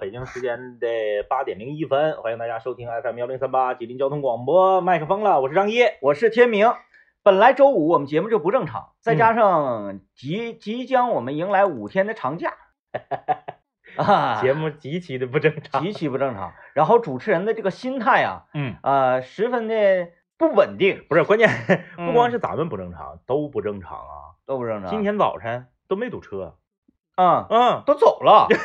北京时间的八点零一分，欢迎大家收听 FM 幺零三八吉林交通广播，麦克风了，我是张一，我是天明。本来周五我们节目就不正常，再加上即即将我们迎来五天的长假 啊，节目极其的不正常，极其不正常。然后主持人的这个心态啊，嗯。呃，十分的不稳定，不是关键，不光是咱们不正常，都不正常啊，都不正常。今天早晨都没堵车，嗯嗯，都走了。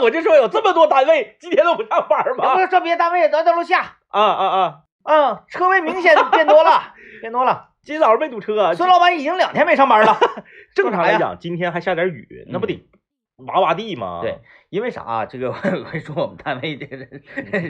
我就说有这么多单位今天都不上班吗？不是说别的单位也都在楼下，啊啊啊！嗯，车位明显变多了，变多了。今早上没堵车，孙老板已经两天没上班了。正常来讲，今天还下点雨，那不得哇哇地吗？对，因为啥啊？这个 我跟你说，我们单位这个人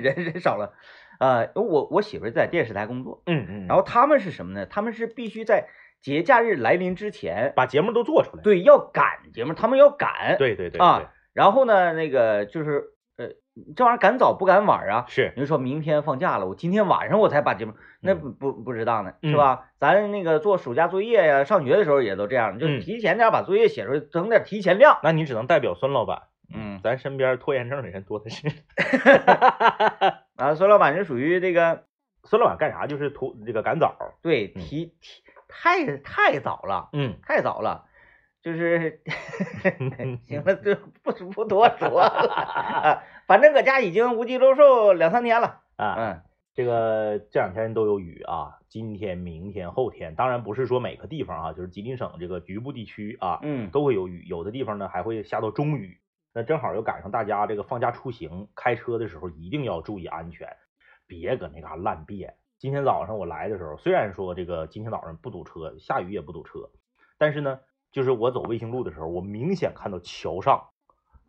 人人少了，呃，我我媳妇在电视台工作，嗯嗯，然后他们是什么呢？他们是必须在节假日来临之前把节目都做出来。对，要赶节目，他们要赶。对对对啊，然后呢，那个就是呃，这玩意儿赶早不赶晚啊？是，你就说明天放假了，我今天晚上我才把节目，那不不不值当的嗯是吧？咱那个做暑假作业呀，上学的时候也都这样，就嗯提前点把作业写出来，整点提前量。那你只能代表孙老板。嗯，咱身边拖延症的人多的是。啊，孙老板是属于这个，孙老板干啥？就是拖这个赶早。对，嗯提提太太早了，嗯，太早了，就是 行了，就不不多说了啊。反正搁家已经无鸡六兽两三天了。啊，嗯这个这两天都有雨啊，今天、明天、后天，当然不是说每个地方啊，就是吉林省这个局部地区啊，嗯都会有雨，有的地方呢还会下到中雨。那正好又赶上大家这个放假出行，开车的时候一定要注意安全，别搁那嘎烂别。今天早上我来的时候，虽然说这个今天早上不堵车，下雨也不堵车，但是呢，就是我走卫星路的时候，我明显看到桥上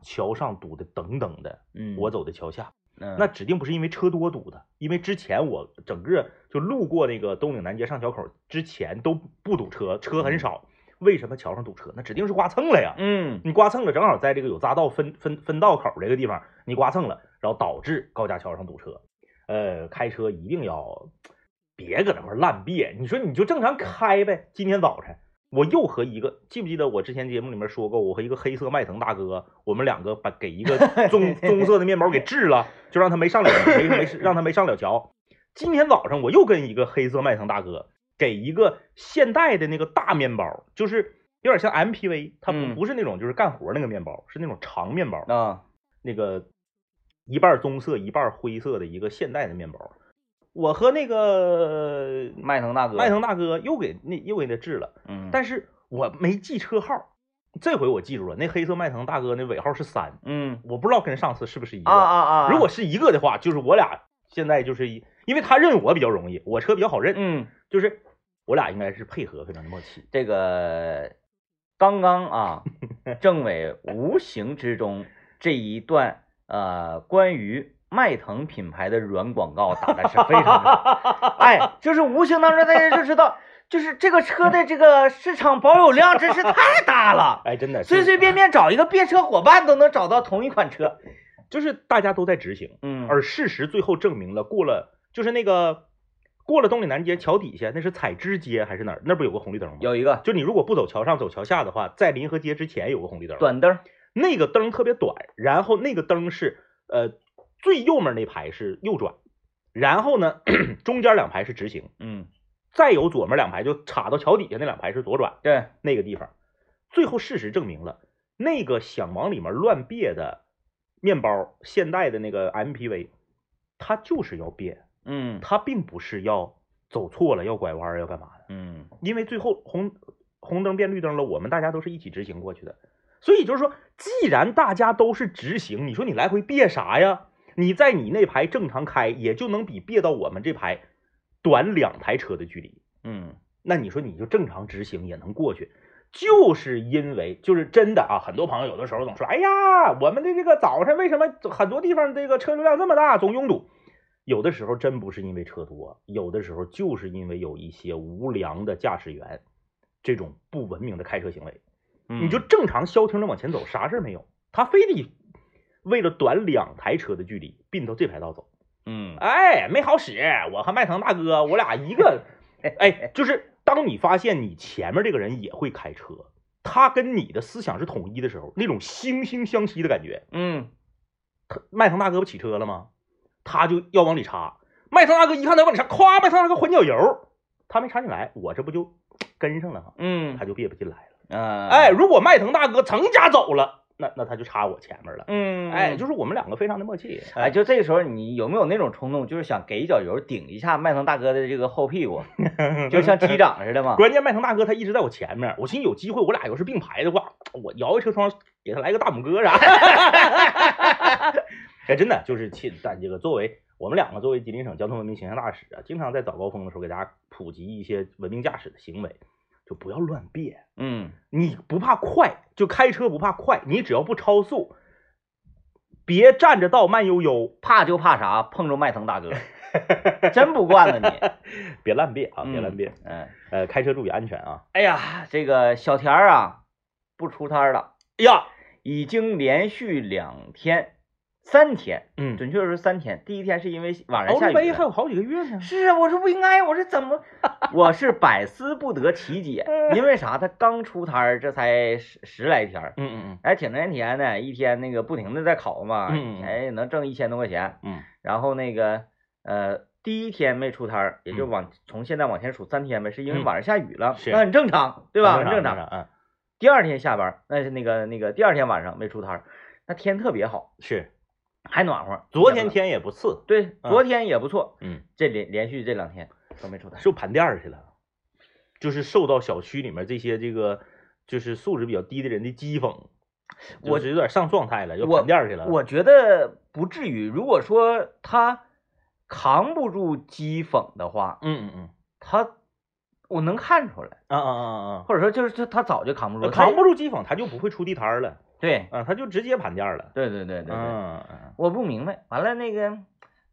桥上堵的等等的，嗯，我走的桥下。嗯那指定不是因为车多堵的，因为之前我整个就路过那个东岭南街上桥口之前都不堵车，车很少。为什么桥上堵车？那指定是刮蹭了呀！嗯你刮蹭了，正好在这个有匝道分分分道口这个地方，你刮蹭了，然后导致高架桥上堵车。呃，开车一定要别搁那块儿烂别，你说你就正常开呗。今天早晨我又和一个，记不记得我之前节目里面说过，我和一个黑色迈腾大哥，我们两个把给一个 棕棕色的面包给治了，就让他没上了没没让他没上了桥。今天早上我又跟一个黑色迈腾大哥给一个现代的那个大面包，就是有点像 MPV，它不嗯不是那种就是干活那个面包，是那种长面包，啊，那个一半棕色一半灰色的一个现代的面包。我和那个迈腾大哥，迈腾大哥又给那又给他治了，嗯，但是我没记车号，这回我记住了，那黑色迈腾大哥那尾号是三，嗯我不知道跟上次是不是一个。啊啊啊，如果是一个的话，就是我俩现在就是一，因为他认我比较容易，我车比较好认，嗯。就是我俩应该是配合非常的默契。这个刚刚啊，政委无形之中这一段呃关于迈腾品牌的软广告打的是非常的好，哎，就是无形当中大家就知道，就是这个车的这个市场保有量真是太大了，哎，真的，随随便便找一个变车伙伴都能找到同一款车。就是大家都在执行，嗯而事实最后证明了，过了就是那个过了东岭南街桥底下，那是采芝街还是哪儿？那不有个红绿灯吗？有一个就你如果不走桥上走桥下的话，在临河街之前有个红绿灯，短灯，那个灯特别短，然后那个灯是呃最右面那排是右转，然后呢 中间两排是直行，嗯，再有左面两排就插到桥底下那两排是左转，对，那个地方，最后事实证明了，那个想往里面乱别的面包，现代的那个 MPV，它就是要别，嗯。它并不是要走错了要拐弯要干嘛的，嗯。因为最后红红灯变绿灯了，我们大家都是一起直行过去的，所以就是说，既然大家都是直行，你说你来回别啥呀？你在你那排正常开，也就能比别到我们这排短两台车的距离。嗯那你说你就正常直行也能过去，就是因为就是真的啊，很多朋友有的时候总说，哎呀，我们的这个早晨为什么很多地方这个车流量这么大，总拥堵？有的时候真不是因为车多，有的时候就是因为有一些无良的驾驶员这种不文明的开车行为。嗯，你就正常消停的往前走，啥事儿没有，他非得为了短两台车的距离并到这排道走。嗯哎，没好使。我和迈腾大哥，我俩一个，哎，就是当你发现你前面这个人也会开车，他跟你的思想是统一的时候，那种惺惺相惜的感觉，嗯他迈腾大哥不起车了吗？他就要往里插，迈腾大哥一看他往里插，咵，迈腾大哥还脚油，他没插进来，我这不就跟上了吗？嗯他就别不进来了。嗯，哎，如果迈腾大哥成家走了，那那他就插我前面了。嗯，哎，就是我们两个非常的默契。哎，就这个时候，你有没有那种冲动，就是想给一脚油顶一下迈腾大哥的这个后屁股，就像击掌似的嘛？关键迈腾大哥他一直在我前面，我寻思有机会我俩要是并排的话，我摇一车窗给他来个大拇哥啥。哎，真的就是亲，但这个作为我们两个作为吉林省交通文明形象大使啊，经常在早高峰的时候给大家普及一些文明驾驶的行为，就不要乱别。嗯你不怕快，就开车不怕快，你只要不超速，别占着道慢悠悠，怕就怕啥？碰着迈腾大哥，真不惯了你。别乱别啊，别嗯乱别。嗯，呃，开车注意安全啊。哎呀，这个小田儿啊，不出摊儿了，哎呀，已经连续两天、三天，嗯，准确说是三天。第一天是因为晚上下雨还有好几个月呢。是啊，我说不应该，我说怎么，我是百思不得其解，因为啥？他刚出摊儿，这才十十来天嗯，嗯嗯哎，挺挣钱的，一天那个不停的在烤嘛，哎，能挣一千多块钱。嗯然后那个呃，第一天没出摊儿，也就嗯往从现在往前数三天呗，是因为嗯晚上下雨了，那很正常，对对吧？很正常。常。嗯，第二天下班，那是那个那个第二天晚上没出摊儿，那天特别好，是。还暖和。昨天天也不次，对，嗯昨天也不错，嗯，这连连续这两天都没出摊儿。是不是盘店儿去了？就是受到小区里面这些这个就是素质比较低的人的讥讽，我就是有点上状态了，要盘店儿去了。我觉得不至于。如果说他扛不住讥讽的话，嗯嗯嗯他我能看出来，啊啊啊啊或者说就是他他早就扛不住，啊！他扛不住讥讽，他就不会出地摊了对啊，他就直接盘店儿了。对对对对对，嗯，嗯我不明白。完了那个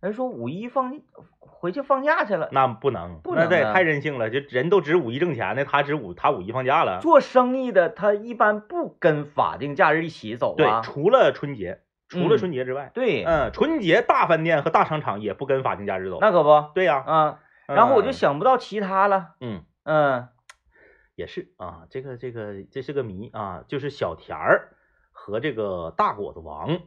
人说五一放回去放假去了，那不能，不能对太任性了。就人都值五一挣钱呢，他值五他五一放假了。做生意的他一般不跟法定假日一起走对，啊。除了春节，除了嗯春节之外，对，嗯，春节大饭店和大商场也不跟法定假日走。那可不对呀，啊。然后我就嗯，想不到其他了，嗯，嗯也是啊，这个这个这是个谜啊，就是小田儿和这个大果子王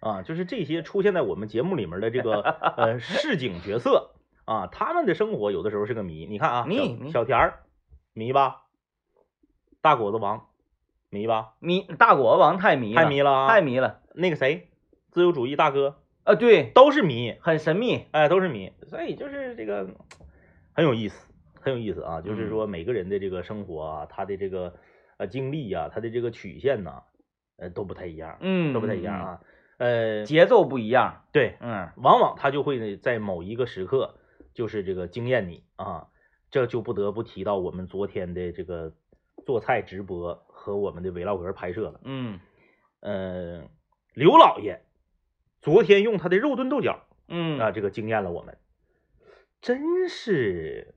啊，就是这些出现在我们节目里面的这个呃 市井角色啊，他们的生活有的时候是个谜。你看啊，小谜谜小田儿迷吧，大果子王迷吧，迷大果子王太迷了，太迷了啊，太迷了那个谁，自由主义大哥啊！对，都是谜，很神秘。哎，都是谜，所以就是这个很有意思，很有意思啊。嗯就是说每个人的这个生活啊，他的这个呃经历呀、他的这个曲线呐、呃都不太一样，嗯，都不太一样嗯，啊。呃，节奏不一样。对，嗯往往他就会呢在某一个时刻，就是这个惊艳你啊。这就不得不提到我们昨天的这个做菜直播和我们的 vlog 拍摄了。嗯呃，刘老爷昨天用他的肉炖豆角嗯啊，这个惊艳了我们，真是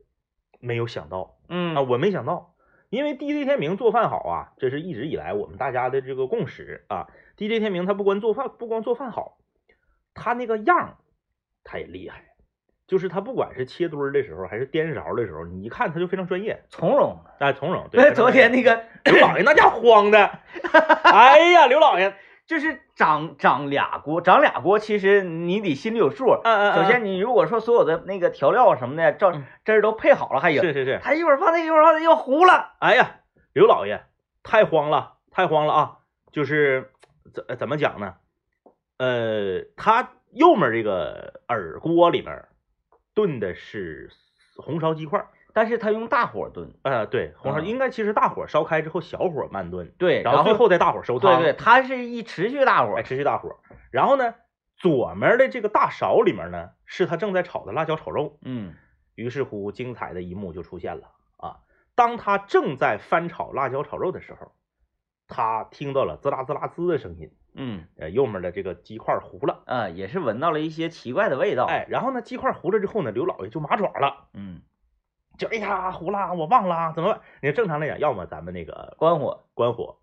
没有想到嗯啊，我没想到，因为 DJ 天明做饭好啊，这是一直以来我们大家的这个共识啊。DJ 天明他不光做饭，不光做饭好，他那个样儿他也厉害，就是他不管是切墩儿的时候，还是颠勺的时候，你一看他就非常专业，从容。哎，从容。对，昨天那个刘老爷那家慌的，哎呀，刘老爷，就是长长俩锅，长俩锅，其实你得心里有数。嗯嗯，嗯首先，你如果说所有的那个调料什么的，这嗯这儿都配好了，还有是是是，他一会儿放那个，一会儿放那个，又糊了。哎呀，刘老爷太慌了，太慌了啊！就是怎怎么讲呢？呃，他右面这个耳锅里面炖的是红烧鸡块儿，但是他用大火炖，呃，对，红烧嗯应该其实大火烧开之后小火慢炖，对，然后最后再大火收汤，对对，它是一持续大火哎，，持续大火。然后呢，左面的这个大勺里面呢，是他正在炒的辣椒炒肉。嗯于是乎，精彩的一幕就出现了啊！当他正在翻炒辣椒炒肉的时候，他听到了滋啦滋啦滋的声音，嗯呃，右面的这个鸡块糊了，啊，也是闻到了一些奇怪的味道。，哎，然后呢，鸡块糊了之后呢，刘老爷就麻爪了，嗯，就哎呀糊了，我忘了怎么办？你正常来讲，要么咱们那个关火关火，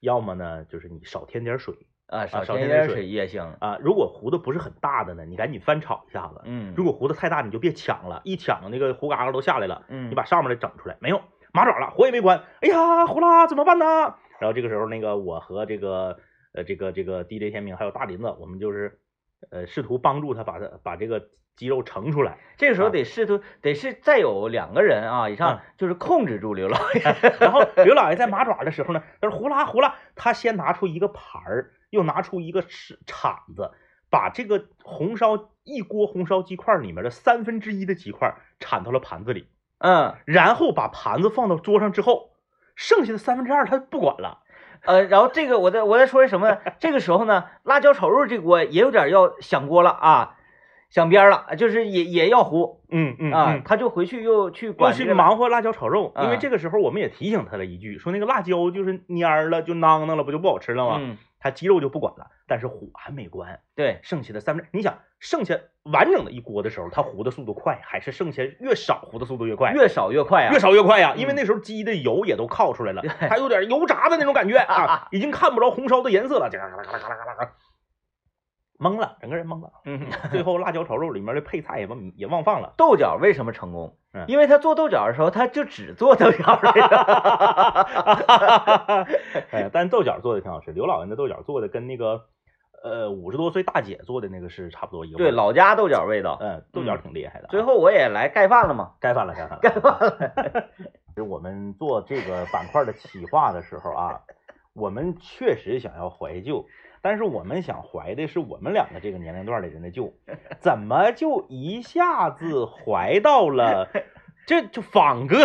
要么呢就是你少添点水啊，少少添点水水也行。啊。如果糊的不是很大的呢，你赶紧翻炒一下子。嗯，如果糊的太大，你就别抢了，一抢那个糊嘎嘎都下来了。嗯你把上面的整出来，没有麻爪了，火也没关，哎呀，糊啦，怎么办呢？然后这个时候，那个我和这个呃这个这个 DJ 天明还有大林子，我们就是呃，试图帮助他把他把这个肌肉盛出来。这个时候啊得试图得是再有两个人啊以上嗯，就是控制住刘老爷。然后刘老爷在麻爪的时候呢，他说胡啦胡啦，他先拿出一个盘儿，又拿出一个是铲子，把这个红烧一锅红烧鸡块里面的三分之一的鸡块铲到了盘子里，嗯，然后把盘子放到桌上之后，剩下的三分之二他不管了。呃，然后这个我再我再说一什么呢？这个时候呢，辣椒炒肉这锅也有点要响锅了啊，响边儿了，就是也也要糊嗯嗯啊，嗯他就回去又去又去忙活辣椒炒肉，因为嗯这个时候我们也提醒他了一句，说那个辣椒就是蔫儿了，就囔囔了，不就不好吃了吗？嗯，他鸡肉就不管了，但是火还没关，对，剩下的三分之，你想剩下完整的一锅的时候，它糊的速度快，还是剩下越少糊的速度越快？越少越快啊，越少越快呀、嗯因为那时候鸡的油也都靠出来了，对还有点油炸的那种感觉啊，已经看不着红烧的颜色了，嘎啦嘎啦嘎啦嘎啦嘎啦，懵了，整个人懵了。嗯。最后辣椒炒肉里面的配菜也忘也忘放了，豆角为什么成功嗯？因为他做豆角的时候，他就只做豆角这个。哎，但豆角做的挺好吃，刘老爷的豆角做的跟那个呃五十多岁大姐做的那个是差不多一个对，老家豆角味道。嗯，豆角挺厉害的啊。最后我也来盖饭了嘛，盖饭了，盖饭了，盖饭了。是我们做这个板块的企划的时候啊，我们确实想要怀旧，但是我们想怀的是我们两个这个年龄段的人的旧，怎么就一下子怀到了？这就仿哥，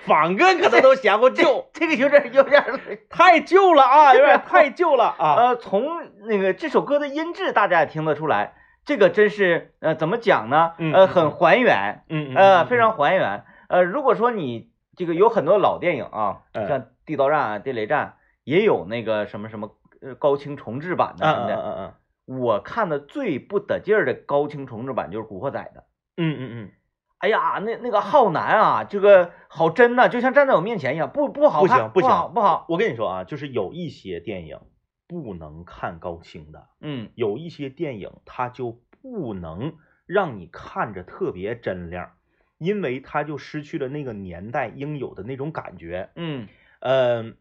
仿哥可能都嫌乎旧，这个有点有点 太旧了啊，有点太旧了啊。呃，从那个这首歌的音质，大家也听得出来，这个真是呃怎么讲呢？呃，很还原，嗯呃，非常还原。呃，如果说你这个有很多老电影啊，嗯像《地道战》啊、《地雷战》，也有那个什么什么呃高清重制版的嗯什么的。嗯嗯嗯我看的最不得劲儿的高清重制版就是《古惑仔》的。嗯嗯嗯，哎呀，那那个浩南啊，这个好真呐、就像站在我面前一样，不不好不行不行不好。我跟你说啊，就是有一些电影不能看高清的。嗯有一些电影它就不能让你看着特别真亮，因为它就失去了那个年代应有的那种感觉。嗯嗯、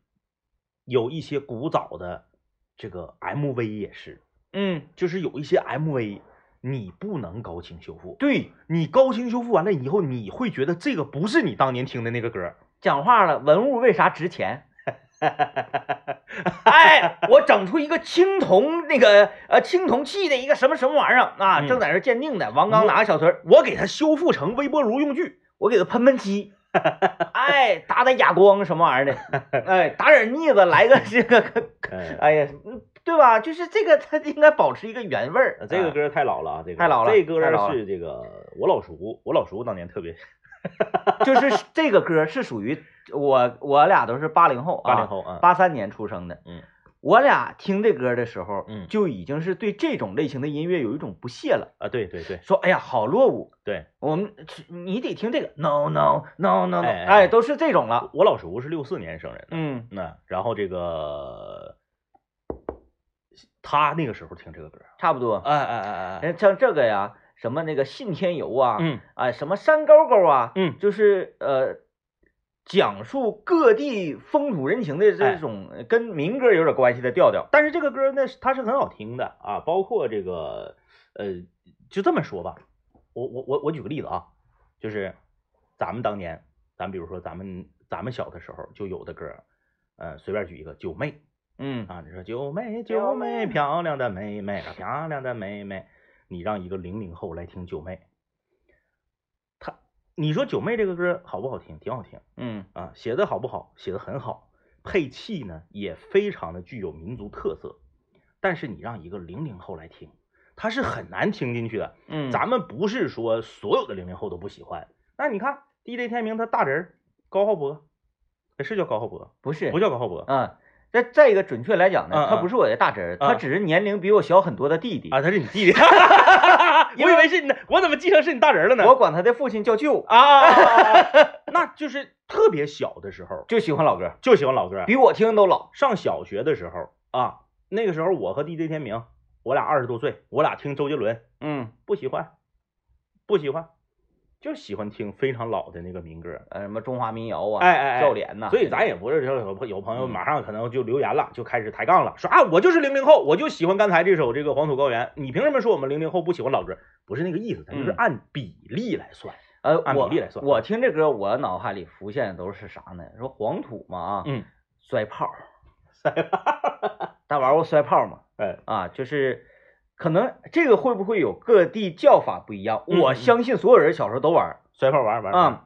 有一些古早的这个 MV 也是，嗯，就是有一些 MV 你不能高清修复，对，你高清修复完了以后，你会觉得这个不是你当年听的那个歌。讲话了，文物为啥值钱？哎，我整出一个青铜那个呃青铜器的一个什么什么玩意儿啊，嗯正在这鉴定呢。王刚拿个小锤儿，我给它修复成微波炉用具，我给它喷喷漆，哎，打打哑光什么玩意儿的，哎，打点腻子，来个这个，哎，哎呀，嗯对吧？就是这个，它应该保持一个原味儿。哎这个歌太老了啊，这个太老了这歌是这个我老叔，我老叔当年特别 就是这个歌是属于我，我俩都是八零后啊，八零后啊，八三年出生的。嗯，我俩听这歌的时候，嗯。就已经是对这种类型的音乐有一种不屑了，啊，对对对。说哎呀好落伍，对，我们你得听这个，no no no no no，哎哎。哎，都是这种了。我老叔是六四年生人的，嗯。那然后这个他那个时候听这个歌，差不多。哎哎哎哎，哎，像这个呀，什么那个信天游啊，嗯。啊，什么山沟沟啊，嗯。就是呃，讲述各地风土人情的哎。这种呃跟民歌有点关系的调调。但是这个歌呢，它是很好听的啊，包括这个呃，就这么说吧，我我我我举个例子啊，就是咱们当年，咱比如说咱们咱们小的时候就有的歌，呃，随便举一个九妹嗯。啊，你说九妹九妹漂亮的妹妹啊，漂亮的妹妹，你让一个零零后来听九妹，他你说九妹这个歌好不好听？挺好听。嗯啊，写的好不好？写的很好，配器呢也非常的具有民族特色。但是你让一个零零后来听，他是很难听进去的。嗯，咱们不是说所有的零零后都不喜欢。那你看 DJ 天明他大侄儿高浩博，哎是叫高浩博，不是不叫高浩博啊。再再一个，准确来讲呢，嗯嗯他不是我的大侄儿，他嗯只是年龄比我小很多的弟弟。啊，他是你弟弟。我以为是你的，我怎么记成是你大人了呢？我管他的父亲叫舅，啊 那就是特别小的时候就喜欢老歌，就喜欢老歌。比我听的都老。上小学的时候啊，那个时候我和 DJ 天明，我俩二十多岁，我俩听周杰伦，嗯不喜欢，不喜欢，就喜欢听非常老的那个民歌。呃，什么中华民谣啊，哎哎哎笑脸呐，所以咱也不是说有有朋友嗯马上可能就留言了，就开始抬杠了，说啊我就是零零后，我就喜欢刚才这首这个《黄土高原》，你凭什么说我们零零后不喜欢老歌？不是那个意思，咱就是嗯按比例来算。呃，按我比例来算我听这歌，我脑海里浮现的都是啥呢？说黄土嘛啊，嗯，摔炮，摔炮大玩过摔炮吗？哎，啊，就是可能这个会不会有各地叫法不一样？我相信所有人小时候都玩儿摔炮玩玩玩，啊。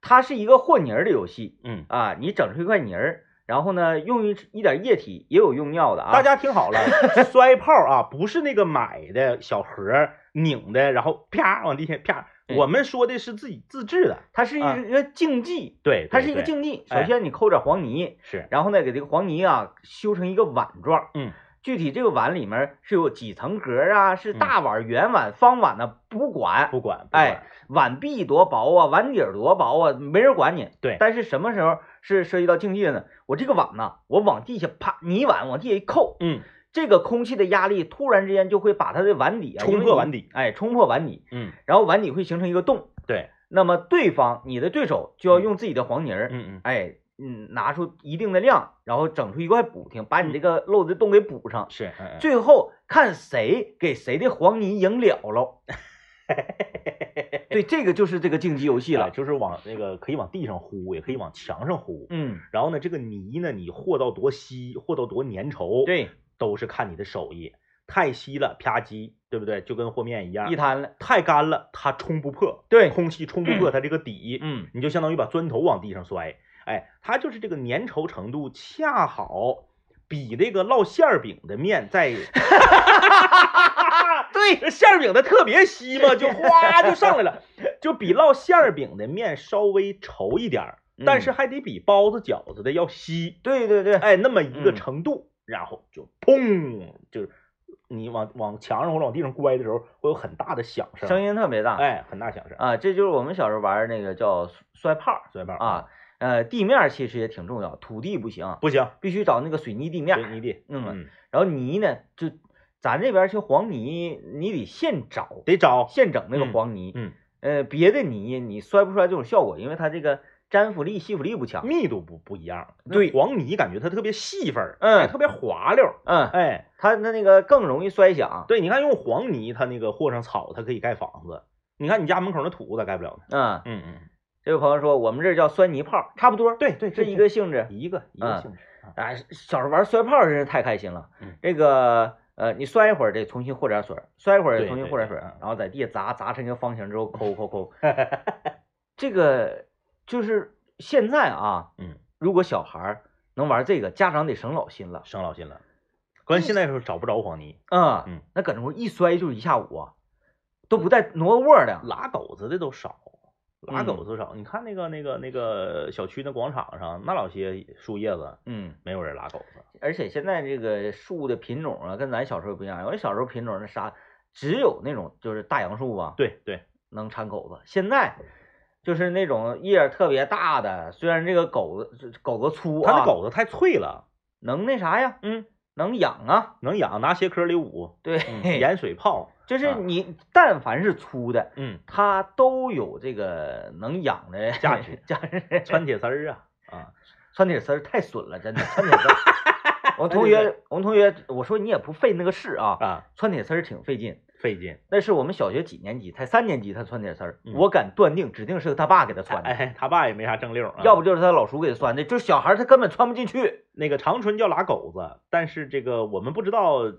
它是一个和泥儿的游戏嗯，啊，你整出一块泥儿，然后呢用一一点液体，也有用尿的啊。大家听好了，摔炮啊，不是那个买的小盒拧的，然后啪往地下啪。我们说的是自己自制的，它是啊一个竞技，对，它是一个竞技。首哎先你抠点黄泥，是，然后呢，给这个黄泥啊修成一个碗状。嗯，具体这个碗里面是有几层格啊，是嗯大碗、圆碗、方碗呢？不管，不管，不哎，碗壁多薄啊，碗底儿多薄啊，没人管你。对但是什么时候是涉及到竞技的呢？我这个碗呢，我往地下啪，泥碗往地下一扣，嗯，这个空气的压力突然之间就会把它的碗底啊冲破碗底哎，冲破碗底，嗯，然后碗底会形成一个洞。对，那么对方你的对手就要用自己的黄泥儿，嗯嗯，哎，嗯，拿出一定的量，然后整出一块补丁，把你嗯这个漏的洞给补上。是，最后看谁给谁的黄泥赢了喽。对，这个就是这个竞技游戏了。哎就是往那个可以往地上呼，也可以往墙上呼。嗯，然后呢，这个泥呢，你和到多稀，和到多粘稠，，对，都是看你的手艺。太稀了，啪叽，对不对？就跟和面一样一。摊了。太干了，它冲不破，对空气冲不 破它这个底，嗯，你就相当于把砖头往地上摔。哎，它就是这个粘稠程度恰好比那个烙馅儿饼的面在，对，馅儿饼的特别稀嘛，就哗就上来了，就比烙馅儿饼的面稍微稠一点儿，但是嗯还得比包子饺子的要稀，对对对，哎，那么一个嗯程度，然后就砰，就是你往往墙上或者往地上乖的时候，会有很大的响声，声音特别大。哎，很大响声，啊，这就是我们小时候玩那个叫摔炮摔炮啊。呃，地面其实也挺重要，土地不行，不行，必须找那个水泥地面。水泥地，嗯嗯，然后泥呢，就咱这边去黄泥，你得现找，得找，现整那个嗯黄泥。嗯，呃，别的泥你摔不出来这种效果，因为它这个粘附力、吸附力不强。密度不不一样，对黄泥感觉它特别细粉儿，嗯哎特别滑溜儿，嗯，哎，它它那个更容易摔响。对，你看用黄泥，它那个和上草，它可以盖房子，你看你家门口那土咋盖不了呢？嗯，嗯嗯，这位朋友说我们这叫酸泥炮，差不多，对对，是一个性质。一个一个嗯性质啊，哎，小时候玩摔炮真是太开心了。嗯这个呃，你摔一会儿得重新和点水儿，摔一会儿得重新和点水然后在地下砸砸成一个方形之后抠抠抠。这个就是现在啊，嗯，如果小孩儿能玩这个，家长得省老心了。省老心了。关键现在是找不着黄泥，嗯嗯，那搁那块儿一摔就是一下午啊，都不带挪窝的。拉狗子的都少，拉嗯狗子少。你看那个那个那个小区那广场上，那老些树叶子，嗯，没有人拉狗子。而且现在这个树的品种啊，跟咱小时候不一样。我小时候品种那啥，只有那种就是大杨树吧，对对，能产狗子。现在就是那种叶儿特别大的，虽然这个狗子狗子粗啊，它那狗子太脆了，能那啥呀，嗯，能养啊。能养，拿鞋壳里捂，对，嗯 盐水泡，就是啊你但凡是粗的，嗯，它都有这个能养的价值 价值。穿铁丝儿啊啊，穿铁丝儿太损了，真的 穿铁丝儿。我们同学，我们同学，我说你也不费那个事啊，啊，穿铁丝儿挺费劲。费劲。那是我们小学几年级，才三年级，他穿铁丝儿，嗯我敢断定，指定是他爸给他穿的，哎，他爸也没啥正溜要不就是他老叔给他穿的，就是小孩他根本穿不进去。那个长春叫拉狗子，但是这个我们不知道，呃，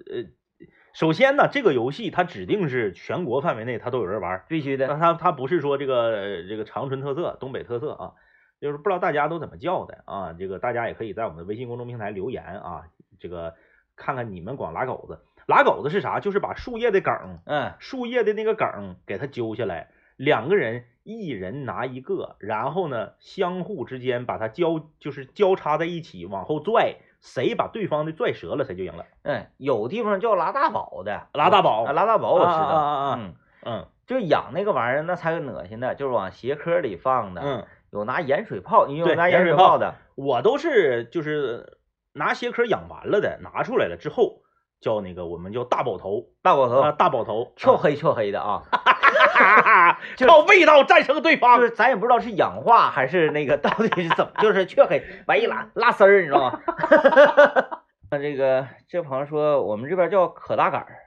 首先呢，这个游戏它指定是全国范围内它都有人玩儿，必须的，那它它不是说这个呃这个长春特色、东北特色啊，就是不知道大家都怎么叫的啊，这个大家也可以在我们的微信公众平台留言啊，这个看看你们管拉狗子，拉狗子是啥？就是把树叶的梗，嗯树叶的那个梗给它揪下来，两个人一人拿一个，然后呢相互之间把它交就是交叉在一起往后拽，谁把对方的拽折了谁就赢了。嗯，有地方叫拉大宝的，拉大宝啊拉大宝我知道，啊啊啊啊嗯，嗯。就养那个玩意儿，那才恶心的，就是往鞋壳里放的，嗯，有拿盐水泡，你有拿盐盐水泡的，我都是就是拿鞋壳养完了的，拿出来了之后叫那个我们叫大宝头大宝头啊，大宝头黢啊。黑黢黑的啊，就 靠味道战胜对方就。是咱也不知道是氧化还是那个到底是怎么，就是黢黑，完一拉拉丝儿，你知道吗？那这个这朋友说我们这边叫可大杆儿，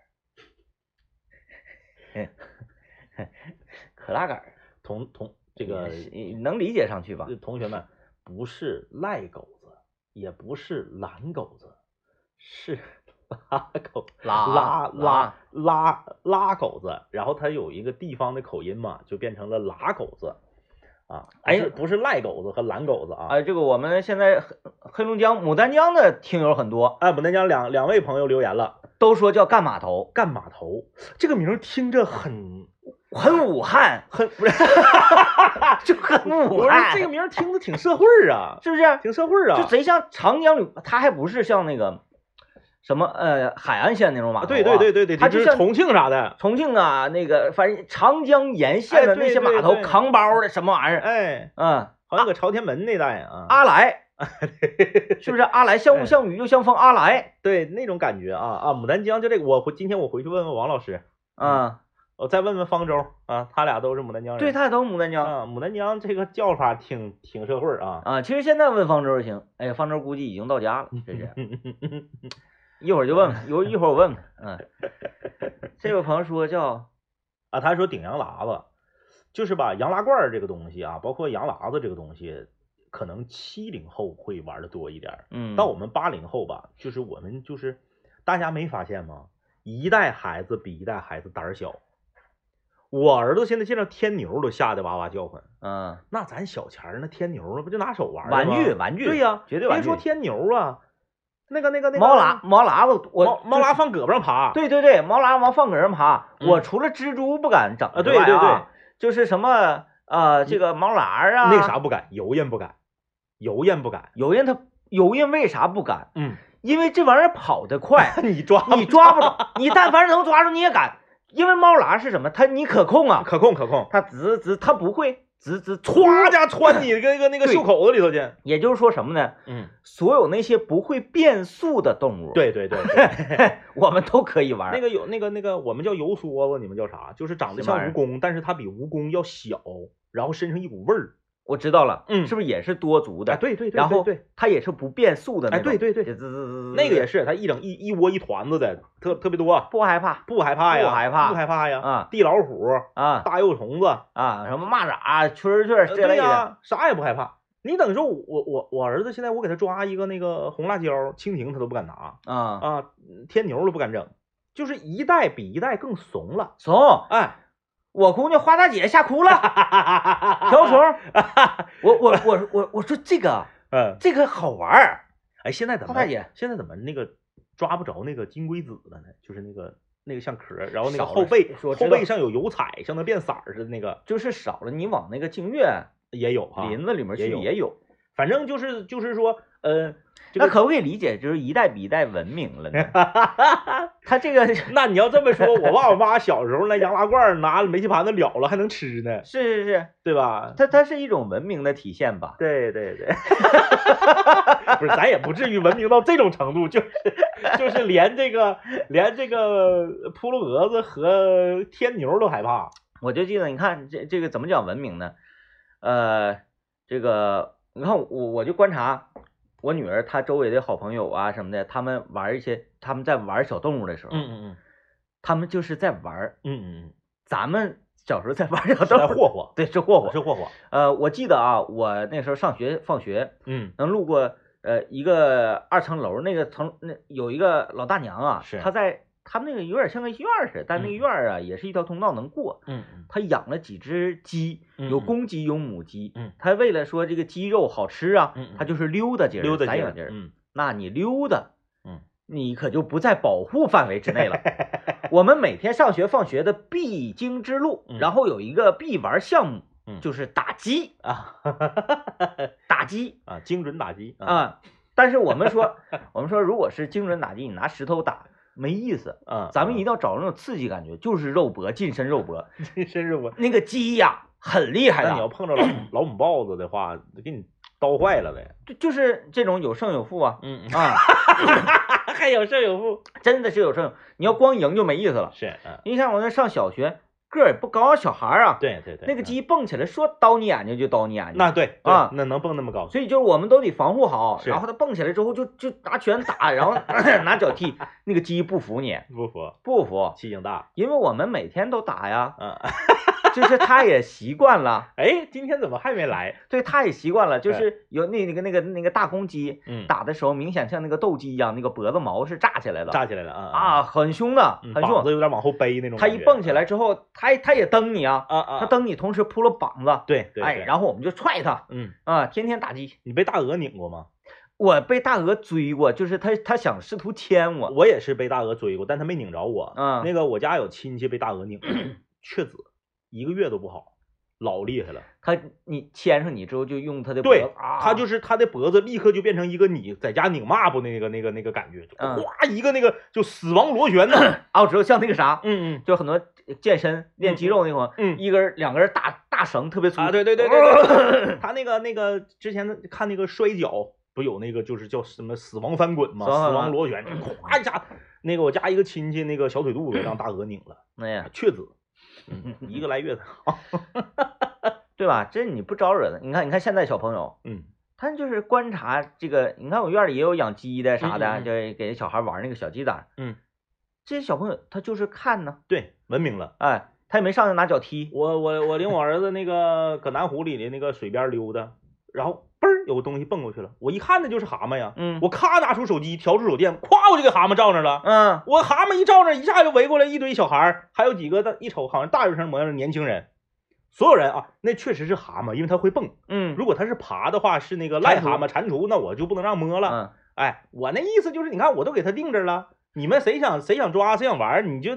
可大杆儿，同同这个能理解上去吧？同学们，不是赖狗子，也不是懒狗子，是拉狗拉拉拉。拉拉拉狗子，然后它有一个地方的口音嘛，就变成了拉狗子。啊，不哎不是赖狗子和懒狗子啊。哎，这个我们现在黑黑龙江牡丹江的听友很多，哎，牡丹江两两位朋友留言了，都说叫干码头，干码头。这个名儿听着很很武汉，很不是，就很武汉，这个名儿听着挺社会儿啊，是不是？挺社会儿啊。就贼像长江旅，它还不是像那个什么呃海岸线那种码头、啊，对对对对对，它就是像重庆啥的，重庆啊那个，反正长江沿线的那些码头、扛包的什么玩意儿，哎，嗯，好像搁朝天门那带啊，阿来，是不是阿来像雾哎像雨又像风阿来，对那种感觉啊啊，牡丹江就这个，我回今天我回去问问王老师，嗯，我再问问方舟啊，他俩都是牡丹江人。对，他俩都是牡丹江啊，牡丹江这个叫法挺挺社会儿啊。啊。其实现在问方舟行，哎呀，方舟估计已经到家了，这是。一会儿就问问，有一会儿我问问。嗯，这位朋友说叫啊，他说顶洋喇子，就是吧，洋拉罐儿这个东西啊，包括洋喇子这个东西，可能七零后会玩的多一点儿。嗯，到我们八零后吧，就是我们就是大家没发现吗？一代孩子比一代孩子胆儿小。我儿子现在见到天牛都吓得哇哇叫唤。嗯，那咱小前儿那天牛那不就拿手玩儿的玩具玩具，对呀、绝对玩具。别说天牛啊，那个那个那个毛喇毛喇子，我猫猫就喇放胳膊上爬。对对对，毛喇往放搁上爬，嗯我除了蜘蛛不敢整啊对对对就是什么呃这个毛喇啊，那啥不敢，油印不敢，油印不敢。油印它油印为啥不敢？嗯，因为这玩意儿跑得快，你抓你抓不着，你但凡能抓住你也敢，因为猫喇是什么？它你可控啊，可控可控，它直直它不会直直歘家穿 你那个那个对袖口子里头去。也就是说什么呢？嗯，所有那些不会变速的动物，，对对对对，我们都可以玩。那个有那个那个我们叫油梭子，你们叫啥？就是长得像蜈蚣，但是它比蜈蚣要小，然后身上一股味儿。我知道了，嗯是不是也是多足的？哎，对对对，然后对，它也是不变速的那哎，种。对对对，滋滋滋滋那个也是，它一整一一窝一团子的，特特别多，不害怕不害怕呀，不害怕不害怕呀。啊地老虎、啊大幼虫子，啊！什么蚂蚱、蛐蛐儿这类的，呀，啥也不害怕。你等于说我我我我儿子现在我给他抓一个那个红辣椒、蜻蜓，他都不敢拿啊，啊，天牛都不敢整，就是一代比一代更怂了。怂！哎，我姑娘花大姐吓哭了，瓢虫。我我我我我说这个 嗯，这个好玩儿，哎，现在怎么花大姐现在怎么那个抓不着那个金龟子了呢？就是那个那个像壳儿，然后那个后背后背上有油彩，像那变色儿似的那个就是少了你往那个净月也有哈。林子里面去也有。反正就是就是说，呃，这个那可不可以理解，就是一代比一代文明了呢？他这个 那你要这么说，我爸我妈小时候那洋拉罐儿拿煤气盘子燎了还能吃呢，是是是，对吧？它它是一种文明的体现吧？对对对，不是，咱也不至于文明到这种程度，就是就是连这个连这个扑噜蛾子和天牛都害怕。我就记得，你看这这个怎么讲文明呢？呃，这个你看我我就观察我女儿她周围的好朋友啊什么的，他们玩一些他们在玩小动物的时候，嗯嗯他们就是在玩，嗯嗯 咱们小时候在玩小动物，霍霍，对，是霍霍。是霍霍。呃，我记得啊，我那时候上学放学嗯能路过呃一个二层楼，那个层那有一个老大娘啊，是她在他们那个有点像个院儿似的，但那个嗯院儿啊也是一条通道能过。嗯嗯他养了几只鸡，有公鸡有母鸡。嗯他为了说这个鸡肉好吃啊，他就是溜达劲儿，溜达劲儿散养劲儿。嗯那你溜达，嗯，你可就不在保护范围之内了。我们每天上学放学的必经之路，嗯然后有一个必玩项目，嗯就是打鸡，啊打鸡 啊，精准打击啊啊。但是我们说，我们说，如果是精准打击，你拿石头打没意思。嗯，咱们一定要找那种刺激感觉，就是肉搏，近身肉搏。近身肉搏。那个鸡呀，很厉害的你要，碰着老母老母豹子的话，给你刀坏了呗。就就是这种有胜有负啊嗯，啊，还有胜有负。真的是有胜有。你要光赢就没意思了。是，嗯你像我那上小学，个儿也不高，小孩儿啊，对对对，那个嗯。鸡蹦起来说叨你眼睛就叨你眼睛，那对对啊。那能蹦那么高，所以就是我们都得防护好，是。然后它蹦起来之后就就拿拳打，然后 拿脚踢，那个鸡不服你，不服，不服，气性大，因为我们每天都打呀，嗯，就是它也习惯了，哎，今天怎么还没来？对，它也习惯了，就是有那那个那个那个大公鸡嗯，打的时候，明显像那个斗鸡一样，那个脖子毛是炸起来的，炸起来了啊啊，，很凶的，嗯很凶膀子。有点往后背那种。它一蹦起来之后，它它也蹬你啊，啊啊，他蹬你同时扑了膀子，对对，哎，对然后我们就踹他嗯，啊，天天打击。你被大鹅拧过吗？我被大鹅追过，就是他他想试图牵我，我也是被大鹅追过，但他没拧着我。嗯那个我家有亲戚被大鹅拧过，确子，一个月都不好，老厉害了。他你牵上你之后就用他的脖对子，啊，它就是他的脖子立刻就变成一个你在家拧抹布那个那个那个感觉，哗一个那个就死亡螺旋呢。啊，我知道像那个啥，嗯嗯就很多健身练肌肉那会一根儿两根儿大大绳特别粗啊，对对对对对，他那个那个之前看那个摔跤，不有那个就是叫什么死亡翻滚吗？死亡螺旋，就咵一下，那个我家一个亲戚那个小腿肚子让大鹅拧了，哎呀，确子，嗯，一个来月才好。对吧？这你不招惹的。你看，你看现在小朋友，嗯他就是观察这个。你看我院里也有养鸡的啥的，就给小孩玩那个小鸡仔。嗯，这些小朋友他就是看呢，对，文明了。哎，他也没上去拿脚踢。我我我领我儿子那个搁南湖里的那个水边溜达，然后嘣儿有个东西蹦过去了，我一看那就是蛤蟆呀，嗯我咔拿出手机调出手电，咵我就给蛤蟆照那了。嗯，我蛤蟆一照那，一下就围过来一堆小孩儿，还有几个的一瞅好像大学生模样的年轻人，所有人啊，那确实是蛤蟆，因为它会蹦。嗯如果它是爬的话，是那个癞蛤蟆、蟾蜍，那我就不能让摸了。嗯，哎，我那意思就是，你看我都给它定这儿了，你们谁想谁想抓谁想玩儿，你就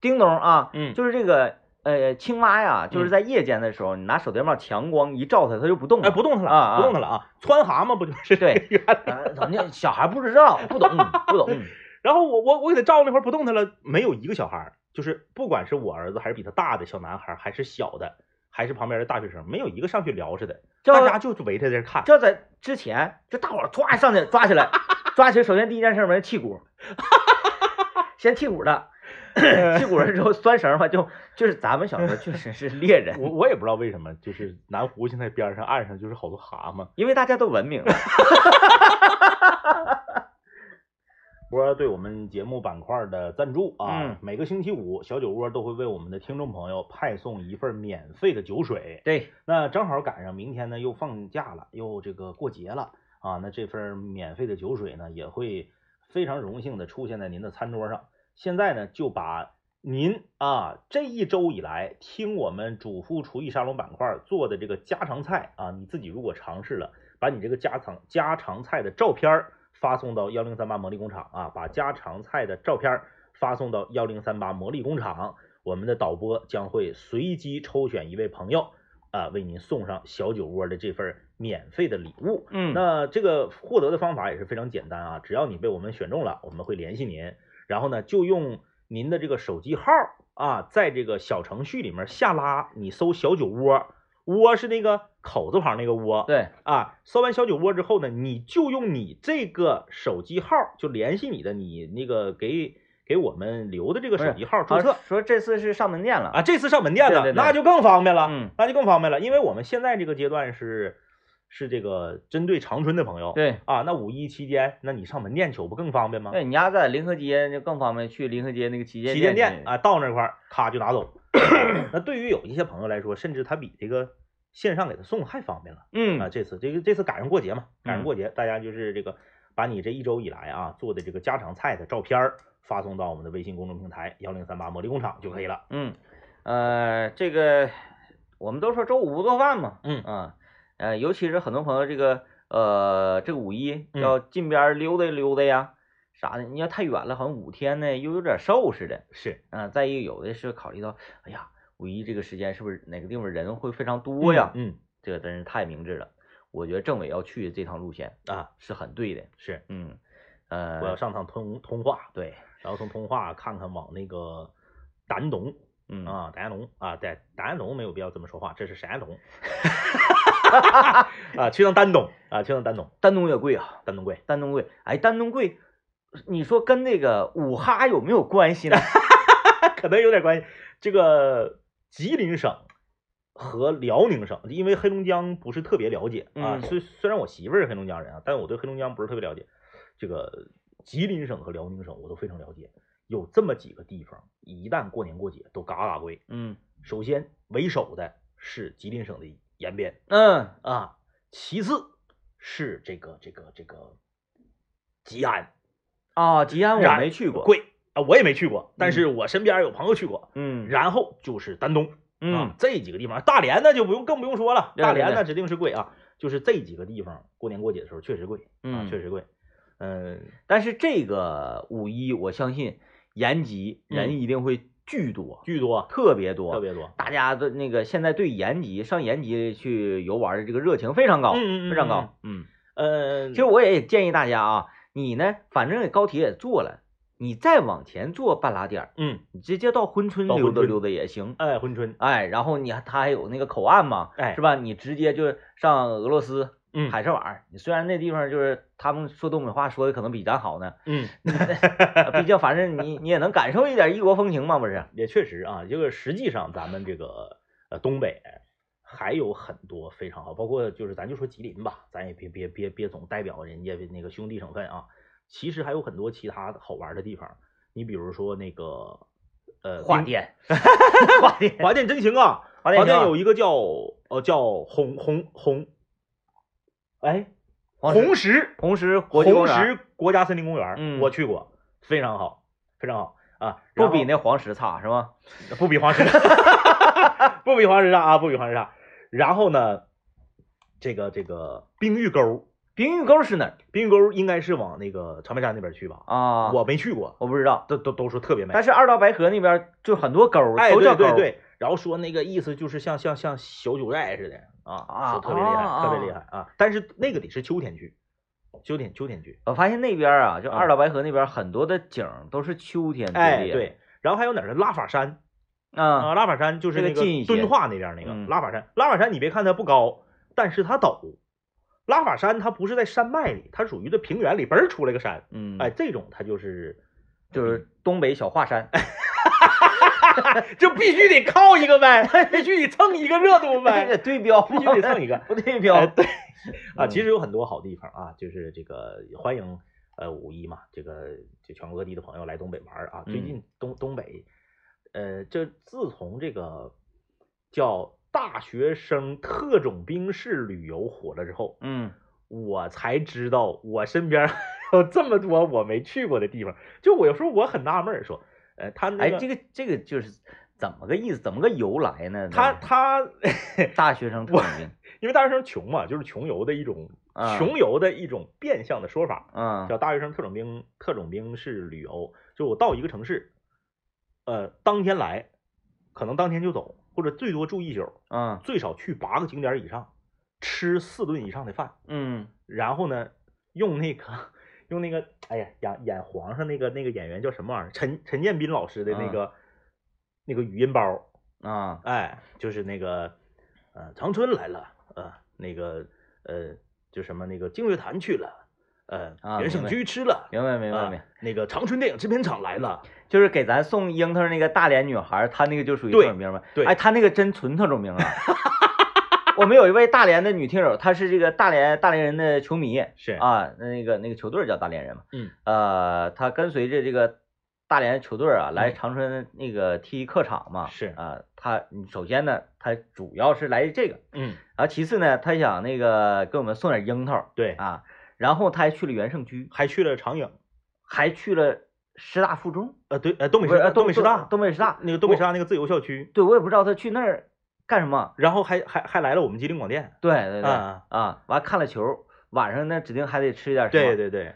叮咚啊，嗯就是这个呃青蛙呀，就是嗯在夜间的时候，你拿手电筒强光一照它，它就不动了。哎不动它了，啊啊不动它了啊！穿蛤蟆不就是对这个呃，咱家小孩不知道，不懂，不懂。然后我我我给他照那会儿不动它了，没有一个小孩，就是不管是我儿子还是比他大的小男孩，还是小的，还是旁边的大学生，没有一个上去聊似的，大家就围在这看。这在之前，就大伙儿唰上去抓起来，抓起来，首先第一件事儿嘛，剔骨，先剔骨的，剔骨了之后拴绳嘛，就就是咱们小时候确实是猎人，我我也不知道为什么，就是南湖现在边上岸上就是好多蛤蟆。因为大家都文明了。窝对我们节目板块的赞助啊，嗯每个星期五小酒窝都会为我们的听众朋友派送一份免费的酒水。对，那正好赶上明天呢又放假了，又这个过节了啊，那这份免费的酒水呢也会非常荣幸的出现在您的餐桌上。现在呢就把您啊这一周以来听我们主妇厨艺沙龙板块做的这个家常菜啊，你自己如果尝试了，把你这个家常家常菜的照片儿发送到幺零三八魔力工厂啊，把家常菜的照片儿发送到幺零三八魔力工厂，我们的导播将会随机抽选一位朋友。啊，为您送上小酒窝的这份免费的礼物。嗯，那这个获得的方法也是非常简单啊，只要你被我们选中了，我们会联系您，然后呢，就用您的这个手机号啊，在这个小程序里面下拉，你搜小酒窝，窝是那个口字旁那个窝，对，啊，搜完小酒窝之后呢，你就用你这个手机号就联系你的你那个给给我们留的这个手机号注好册。说这次是上门店了，啊，这次上门店了，对对对那就更方便了，嗯，那就更方便了，因为我们现在这个阶段是是这个针对长春的朋友，对。啊，那五一期间，那你上门店求不更方便吗？对你家在临河街就更方便，去临河街那个旗舰旗舰店店啊，到那块儿咔就拿走。那对于有一些朋友来说，甚至他比这个线上给他送还方便了嗯啊。嗯，这次这个这次赶上过节嘛，赶上嗯过节，大家就是这个把你这一周以来啊做的这个家常菜的照片儿发送到我们的微信公众平台幺零三八魔力工厂就可以了。嗯，呃，这个我们都说周五不做饭嘛，嗯啊，呃，尤其是很多朋友这个呃这个五一嗯要近边儿溜达溜达呀，啥的，你要太远了，好像五天呢又有点瘦似的，是啊、再一个有的是考虑到，哎呀，五一这个时间是不是哪个地方人会非常多呀？嗯这个真是太明智了，我觉得政委要去这趟路线啊是很对的，是，嗯，呃，我要上趟通通化，对，然后从通化看看往那个丹东嗯啊，丹东啊，在丹东没有必要这么说话，这是山东 啊，去趟丹东啊，去趟丹东，丹东也贵啊，丹东贵，丹东贵，哎，丹东贵，你说跟那个五哈有没有关系呢？可能有点关系。这个吉林省和辽宁省，因为黑龙江不是特别了解啊。嗯虽虽然我媳妇儿是黑龙江人啊，但我对黑龙江不是特别了解。这个吉林省和辽宁省我都非常了解，有这么几个地方，一旦过年过节都嘎嘎贵。嗯首先为首的是吉林省的延边嗯啊，其次是这个这个这个吉安，啊，吉安我没去过，贵啊，我也没去过，但是我身边有朋友去过。嗯然后就是丹东啊嗯，这几个地方，大连那就不用更不用说了，大连那指定是贵啊。就是这几个地方过年过节的时候确实贵啊，嗯确实贵。嗯，但是这个五一，我相信延吉人一定会巨多，巨多，特别多，特别多，大家的那个现在对延吉上延吉去游玩的这个热情非常高，非常高。嗯，呃，其实我也建议大家啊，你呢，反正高铁也坐了，你再往前坐半拉点儿，嗯，你直接到珲春溜达溜达也行。哎，珲春，哎，然后你它还有那个口岸嘛，哎是吧？你直接就上俄罗斯嗯海参崴，你虽然那地方就是他们说东北话说的可能比咱好呢，嗯，毕竟反正你你也能感受一点异国风情嘛，不是？也确实啊，这个实际上咱们这个呃东北还有很多非常好，包括就是咱就说吉林吧，咱也别别别别总代表人家那个兄弟省份啊，其实还有很多其他的好玩的地方，你比如说那个呃冰花店，花店，华电真行啊，华电有一个叫呃叫红红红，哎黄石红石红石国红石国家森林公园，嗯我去过，非常好，非常好啊，不比那黄石差是吗？不比黄石，不比黄石差 啊，不比黄石差。然后呢，这个这个冰峪沟，冰峪沟是哪儿冰峪沟应该是往那个长白山那边去吧？啊？我没去过，我不知道，都都都说特别美。但是二道白河那边就很多沟儿，哎，都叫沟。对对对，然后说那个意思就是像像像小九寨似的啊，啊说特别厉害，啊特别厉害啊。但是那个得是秋天去，秋天秋天去。我发现那边啊，就啊二道白河那边很多的景都是秋天最哎，烈对，然后还有哪儿呢？拉法山啊，啊，拉法山就是那个敦化那边那个嗯拉法山。拉法山你别看它不高，但是它陡。拉法山它不是在山脉里，它属于这平原里嘣儿出来个山，嗯，哎，，这种它就是就是东北小华山，就必须得靠一个呗，必须得蹭一个热度呗，得对标，必须得蹭一个。不对标哎，。对啊，嗯其实有很多好地方啊，就是这个欢迎呃五一嘛，这个就全国各地的朋友来东北玩儿啊。最嗯近东东北，呃，这自从这个叫大学生特种兵式旅游火了之后，嗯，我才知道我身边有这么多我没去过的地方。就我有时候我很纳闷，说，呃，他那哎，这个这个就是怎么个意思？怎么个由来呢？他他 大学生特种兵，因为大学生穷嘛，就是穷游的一种啊穷游的一种变相的说法。嗯叫大学生特种兵特种兵式旅游，就我到一个城市，呃，当天来，可能当天就走，或者最多住一宿，嗯最少去八个景点以上，吃四顿以上的饭，嗯。然后呢，用那个用那个，哎呀，演演皇上那个那个演员叫什么玩意儿？陈陈建斌老师的那个、那个语音包，啊。哎，就是那个呃，长春来了，呃，那个呃，就什么那个净月潭去了，呃，啊原生居吃了。明白明白啊明白，那个长春电影制片厂来了，就是给咱送樱桃那个大连女孩，她那个就属于特种兵嘛。对哎，她那个真纯特种兵啊。我们有一位大连的女听友，她是这个大连大连人的球迷是，啊，那个那个球队叫大连人嘛。嗯。呃，她跟随着这个大连球队啊来嗯长春那个踢客场嘛。是啊，她首先呢，她主要是来这个，嗯，啊，其次呢，她想那个给我们送点樱桃对，啊，然后他还去了元盛居，还去了长影，还去了师大附中，呃，对，呃，东北师，东北师大，东北师大。那个东北师大那个自由校区，对，我也不知道他去那儿干什么。然后还还还来了我们吉林广电，对对对，啊啊，完看了球，晚上呢指定还得吃点什么。对，对对，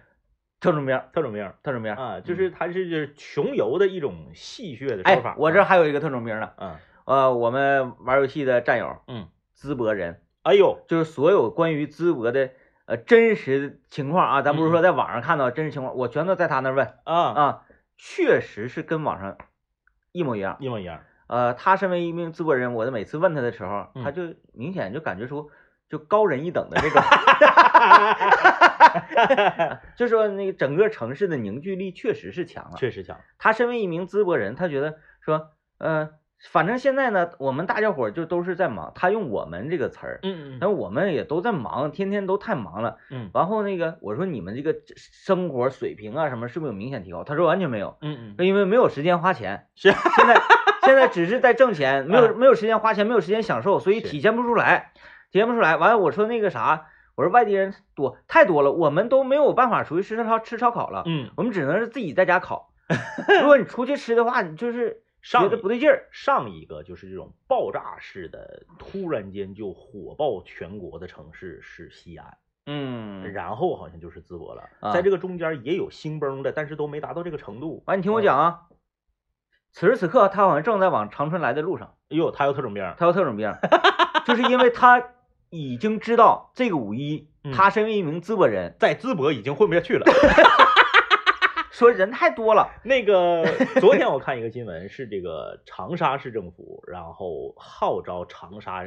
特种兵，特种兵特种兵啊，就是它是就是穷游的一种戏谑的哎说法。，我这还有一个特种兵呢。嗯，呃，我们玩游戏的战友，嗯，淄博人，哎呦，就是所有关于淄博的呃真实情况啊，咱不是嗯说在网上看到真实情况，我全都在他那儿问啊，啊，确实是跟网上一模一样。一模一样，呃，他身为一名淄博人，我的每次问他的时候，他嗯就明显就感觉出就高人一等的这种，就说那个整个城市的凝聚力确实是强了。确实强，他身为一名淄博人，他觉得说，呃，反正现在呢，我们大家伙就都是在忙。他用“我们”这个词儿，嗯但我们也都在忙，天天都太忙了。嗯然后那个我说你们这个生活水平啊什么是不是有明显提高？他说完全没有，嗯嗯，因为没有时间花钱。是现在现在只是在挣钱，没有嗯没有时间花钱，没有时间享受，所以体现不出来，体现不出来。完了我说那个啥，我说外地人多太多了，我们都没有办法出去吃烧吃烧烤了，嗯，我们只能是自己在家烤。如果你出去吃的话，你就是上觉得不对劲儿。上一个就是这种爆炸式的，突然间就火爆全国的城市是西安，嗯，然后好像就是淄博了，啊在这个中间也有兴崩的，但是都没达到这个程度。完，你听我讲啊，此时此刻他好像正在往长春来的路上，哎呦，他有特种兵，他有特种兵，就是因为他已经知道这个五一，嗯他身为一名淄博人，在淄博已经混不下去了。说人太多了，那个昨天我看一个新闻，是这个长沙市政府，然后号召长沙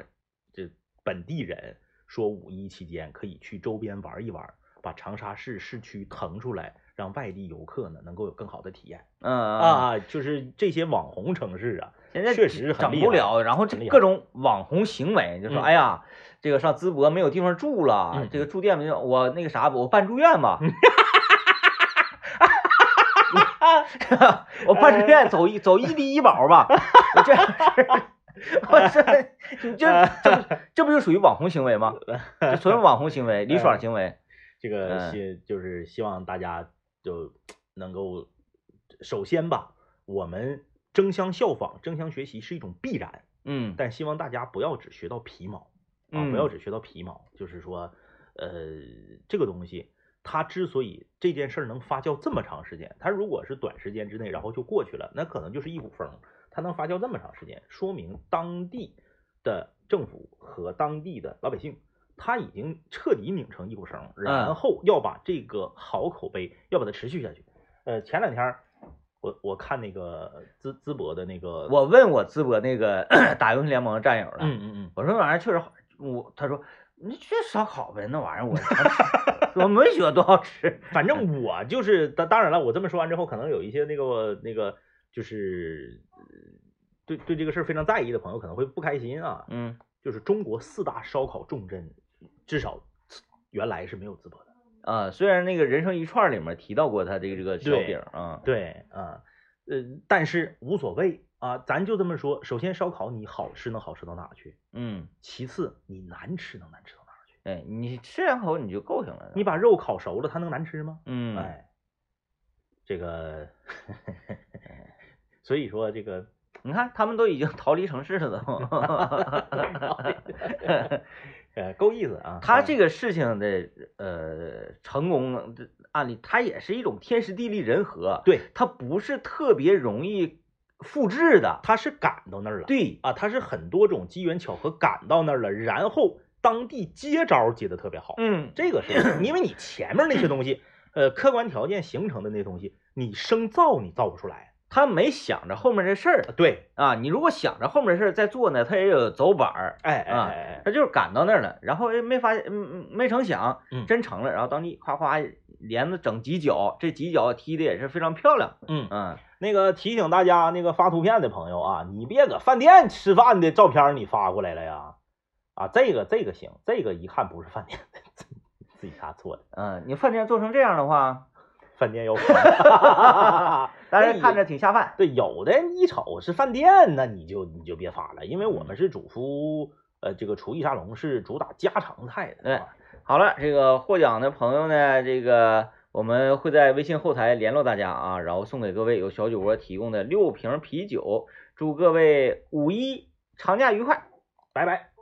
这本地人说五一期间可以去周边玩一玩，把长沙市市区腾出来，让外地游客呢能够有更好的体验嗯啊，啊。就是这些网红城市啊，现在确实很整厉害不了，然后各种网红行为，就说嗯哎呀，这个上淄博没有地方住了嗯，这个住店没有，我那个啥，我办住院吧。我办住院走一走异地医保吧，我这样式儿，我这你这这不这不就属于网红行为吗？这纯网红行为，李爽行为。这个嗯希就是希望大家就能够，首先吧，我们争相效仿、争相学习是一种必然，嗯但希望大家不要只学到皮毛啊，嗯不要只学到皮毛。就是说，呃，这个东西它之所以这件事儿能发酵这么长时间，它如果是短时间之内然后就过去了，那可能就是一股风。它能发酵这么长时间，说明当地的政府和当地的老百姓。他已经彻底拧成一股绳，然后要把这个好口碑要把它持续下去。呃，前两天儿我我看那个淄淄博的那个，我问我淄博那个 打英雄联盟的战友了，嗯嗯嗯，我说那玩意儿确实好，我他说你去烧烤呗，那玩意儿我 我没觉得多好吃。反正我就是当当然了，我这么说完之后，可能有一些那个那个就是呃对对这个事儿非常在意的朋友可能会不开心啊。嗯就是中国四大烧烤重镇，至少原来是没有淄博的。啊，虽然那个人生一串里面提到过他这个这个烧饼啊，对啊，呃，但是无所谓啊，咱就这么说。首先，烧烤你好吃能好吃到哪去？嗯，其次，你难吃能难吃到？哎，你吃两口你就够行了。你把肉烤熟了，它能难吃吗？嗯，哎，这个，所以说这个，你看他们都已经逃离城市了都。呃，够意思啊。他这个事情的呃成功的案例，它也是一种天时地利人和，对，它不是特别容易复制的。他是赶到那儿了，对，啊，他是很多种机缘巧合赶到那儿了，然后当地接招接的特别好。嗯，这个是 因为你前面那些东西，呃，客观条件形成的那东西，你生造你造不出来。他没想着后面这事儿对，啊，你如果想着后面的事儿再做呢，他也有走板儿。哎哎啊哎哎，他就是赶到那儿了，然后哎没发现，嗯嗯，没成想，嗯真成了，然后当地夸夸连着整几脚，这几脚踢的也是非常漂亮，嗯，嗯，那个提醒大家，那个发图片的朋友啊，你别搁饭店吃饭的照片你发过来了呀。啊，这个这个行，这个一看不是饭店 的，自己家做的，嗯，你饭店做成这样的话，饭店要发。但是看着挺下饭，对，有的一瞅是饭店，那你就你就别发了，因为我们是主厨，呃，这个厨艺沙龙是主打家常菜的。对啊好了，这个获奖的朋友呢，这个我们会在微信后台联络大家啊，然后送给各位由小酒窝提供的六瓶啤酒，祝各位五一长假愉快。拜拜。